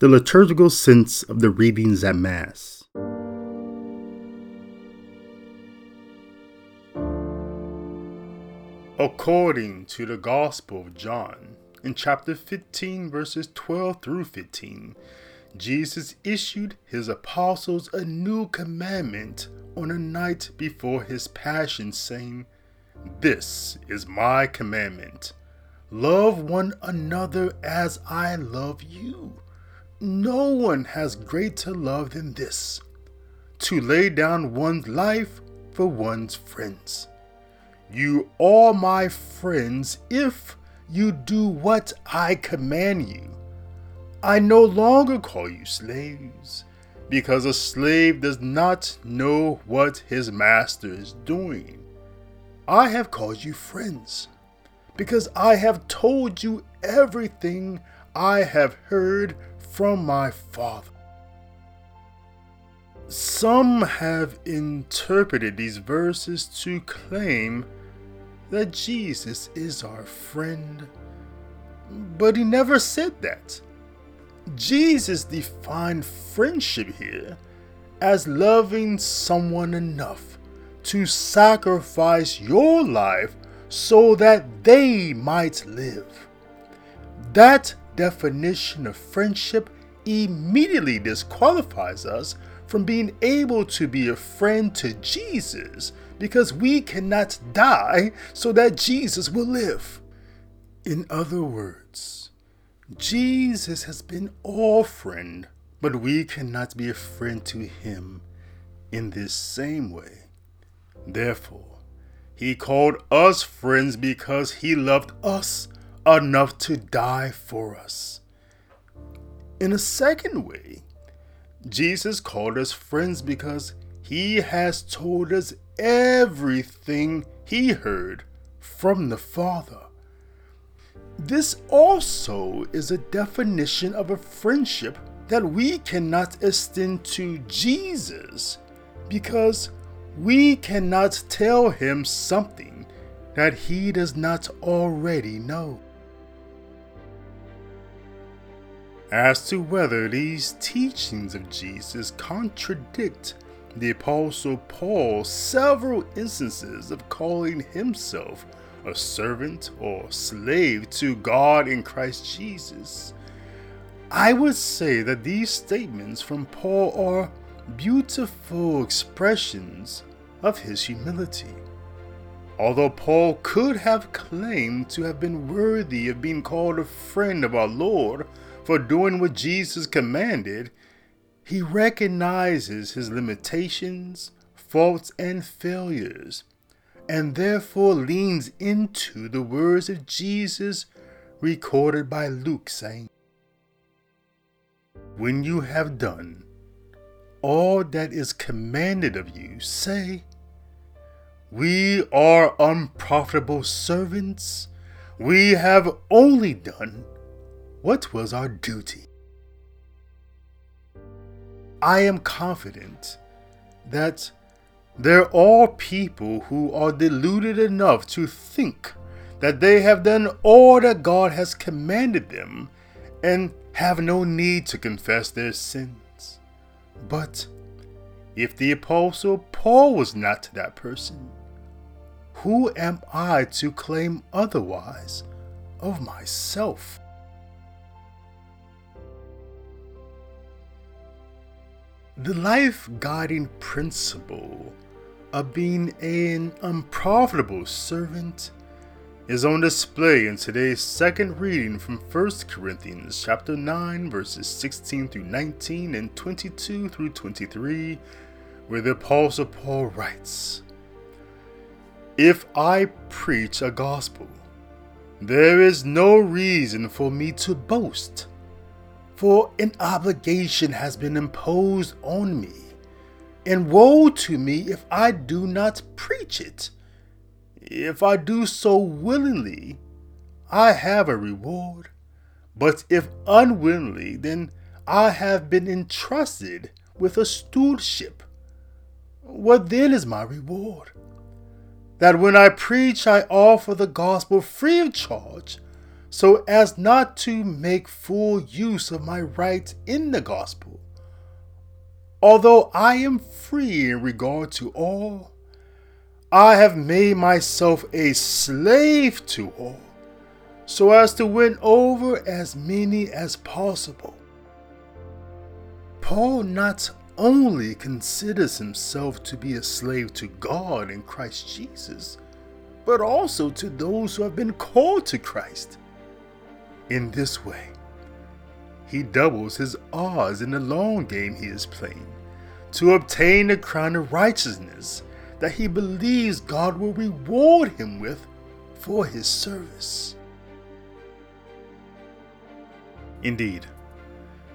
the liturgical sense of the readings at Mass. According to the Gospel of John, in chapter 15, verses 12 through 15, Jesus issued his apostles a new commandment on the night before his passion, saying, This is my commandment love one another as I love you. No one has greater love than this to lay down one's life for one's friends. You are my friends if you do what I command you. I no longer call you slaves, because a slave does not know what his master is doing. I have called you friends, because I have told you everything I have heard from my Father. Some have interpreted these verses to claim that Jesus is our friend, but he never said that. Jesus defined friendship here as loving someone enough to sacrifice your life so that they might live. That definition of friendship immediately disqualifies us from being able to be a friend to Jesus because we cannot die so that Jesus will live. In other words, Jesus has been our friend, but we cannot be a friend to him in this same way. Therefore, he called us friends because he loved us enough to die for us. In a second way, Jesus called us friends because he has told us everything he heard from the Father. This also is a definition of a friendship that we cannot extend to Jesus because we cannot tell him something that he does not already know. As to whether these teachings of Jesus contradict the Apostle Paul's several instances of calling himself a servant or slave to God in Christ Jesus. I would say that these statements from Paul are beautiful expressions of his humility. Although Paul could have claimed to have been worthy of being called a friend of our Lord, for doing what Jesus commanded, he recognizes his limitations, faults, and failures, and therefore leans into the words of Jesus recorded by Luke, saying, When you have done all that is commanded of you, say, We are unprofitable servants. We have only done what was our duty? I am confident that there are people who are deluded enough to think that they have done all that God has commanded them and have no need to confess their sins. But if the Apostle Paul was not that person, who am I to claim otherwise of myself? The life guiding principle of being an unprofitable servant is on display in today's second reading from 1 Corinthians chapter 9 verses 16 through 19 and 22 through 23 where the apostle Paul writes If I preach a gospel there is no reason for me to boast for an obligation has been imposed on me. And woe to me if I do not preach it. If I do so willingly, I have a reward. But if unwillingly, then I have been entrusted with a stewardship. What then is my reward? That when I preach, I offer the gospel free of charge so as not to make full use of my rights in the gospel. Although I am free in regard to all, I have made myself a slave to all, so as to win over as many as possible. Paul not only considers himself to be a slave to God in Christ Jesus, but also to those who have been called to Christ. In this way, he doubles his odds in the long game he is playing to obtain the crown of righteousness that he believes God will reward him with for his service. Indeed,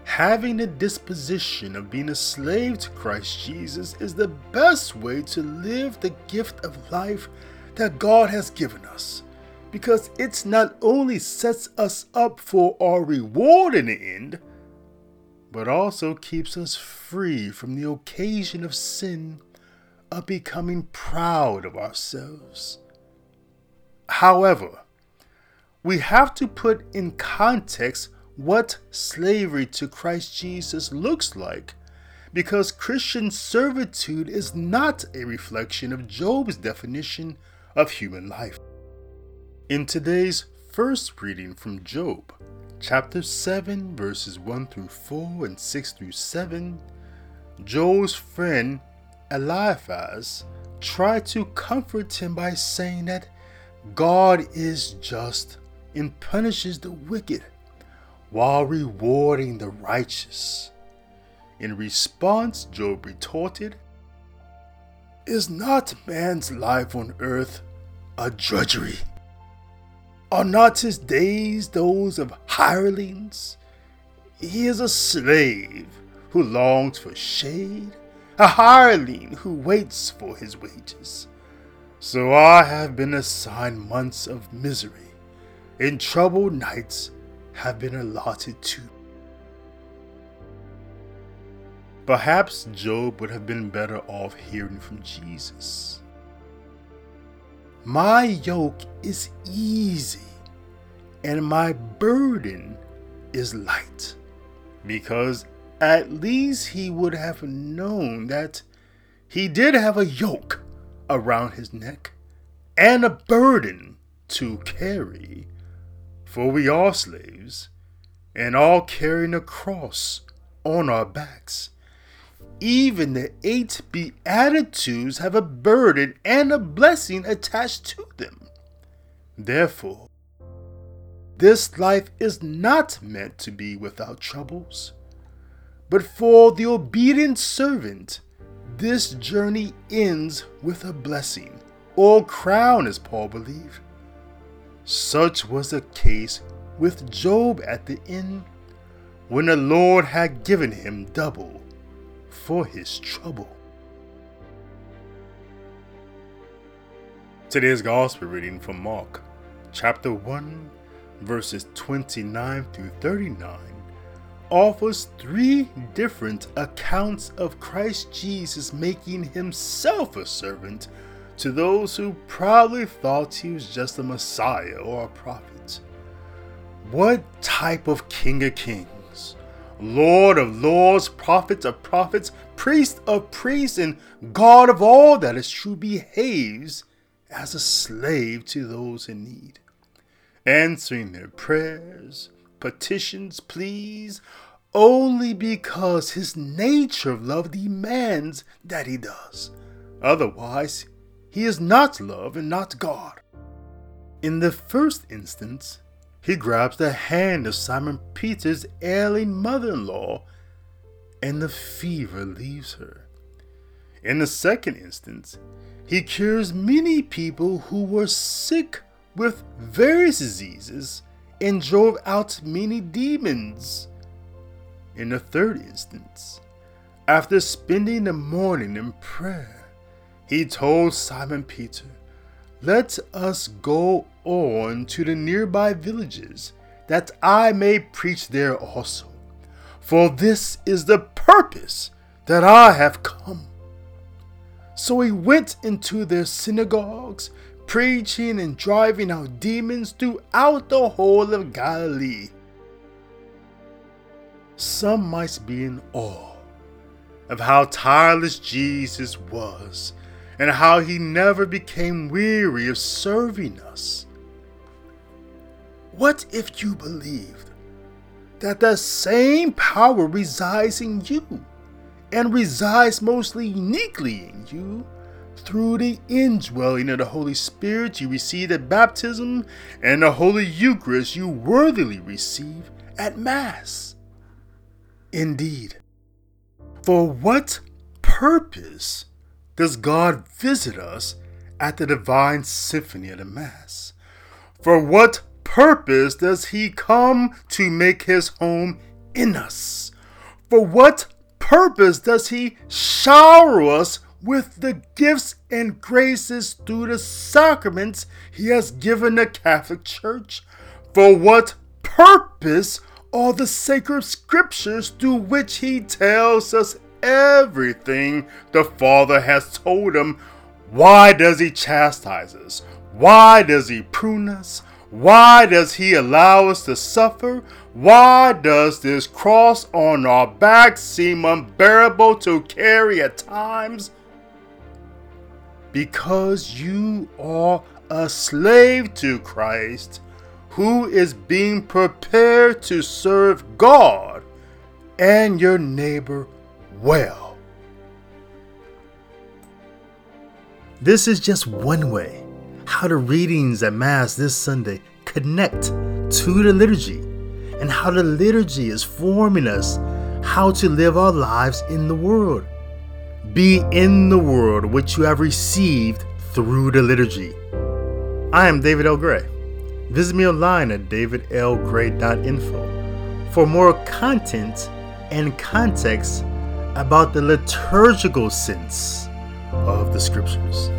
having the disposition of being a slave to Christ Jesus is the best way to live the gift of life that God has given us because it not only sets us up for our reward in the end, but also keeps us free from the occasion of sin of becoming proud of ourselves. However, we have to put in context what slavery to Christ Jesus looks like because Christian servitude is not a reflection of Job's definition of human life. In today's first reading from Job, chapter 7, verses 1 through 4 and 6 through 7, Job's friend Eliphaz tried to comfort him by saying that God is just and punishes the wicked while rewarding the righteous. In response, Job retorted, Is not man's life on earth a drudgery? Are not his days those of hirelings? He is a slave who longs for shade, a hireling who waits for his wages. So I have been assigned months of misery, and troubled nights have been allotted to. me. Perhaps Job would have been better off hearing from Jesus. My yoke is easy and my burden is light. Because at least he would have known that he did have a yoke around his neck and a burden to carry for we are slaves, and all carrying a cross on our backs. Even the eight Beatitudes have a burden and a blessing attached to them. Therefore, this life is not meant to be without troubles, but for the obedient servant, this journey ends with a blessing, or crown, as Paul believed. Such was the case with Job at the end, when the Lord had given him double for his trouble. Today's Gospel reading from Mark, chapter 1, verses 29 through 39, offers three different accounts of Christ Jesus making himself a servant to those who probably thought he was just a Messiah or a prophet. What type of King of Kings, Lord of Lords, Prophet of Prophets, Priest of Priests, and God of all that is true behaves as a slave to those in need, answering their prayers, petitions, pleas, only because his nature of love demands that he does. Otherwise, he is not love and not God. In the first instance, he grabs the hand of Simon Peter's ailing mother in law, and the fever leaves her. In the second instance, he cures many people who were sick with various diseases and drove out many demons. In the third instance, after spending the morning in prayer, he told Simon Peter, Let us go on to the nearby villages, that I may preach there also. For this is the purpose that I have come. So he went into their synagogues, preaching and driving out demons throughout the whole of Galilee. Some might be in awe of how tireless Jesus was and how he never became weary of serving us. What if you believed that the same power resides in you and resides mostly uniquely in you through the indwelling of the Holy Spirit you receive at baptism and the Holy Eucharist you worthily receive at Mass? Indeed, for what purpose does God visit us at the divine symphony of the Mass? For what purpose does He come to make His home in us? For what purpose does He shower us with the gifts and graces through the sacraments He has given the Catholic Church? For what purpose are the sacred scriptures through which he tells us everything the Father has told him. Why does he chastise us? Why does he prune us? Why does he allow us to suffer? Why does this cross on our back seem unbearable to carry at times? Because you are a slave to Christ who is being prepared to serve God and your neighbor well. This is just one way how the readings at Mass this Sunday connect to the liturgy and how the liturgy is forming us how to live our lives in the world. Be in the world which you have received through the liturgy. I am David L. Gray. Visit me online at davidlgray.info for more content and context about the liturgical sense of the scriptures.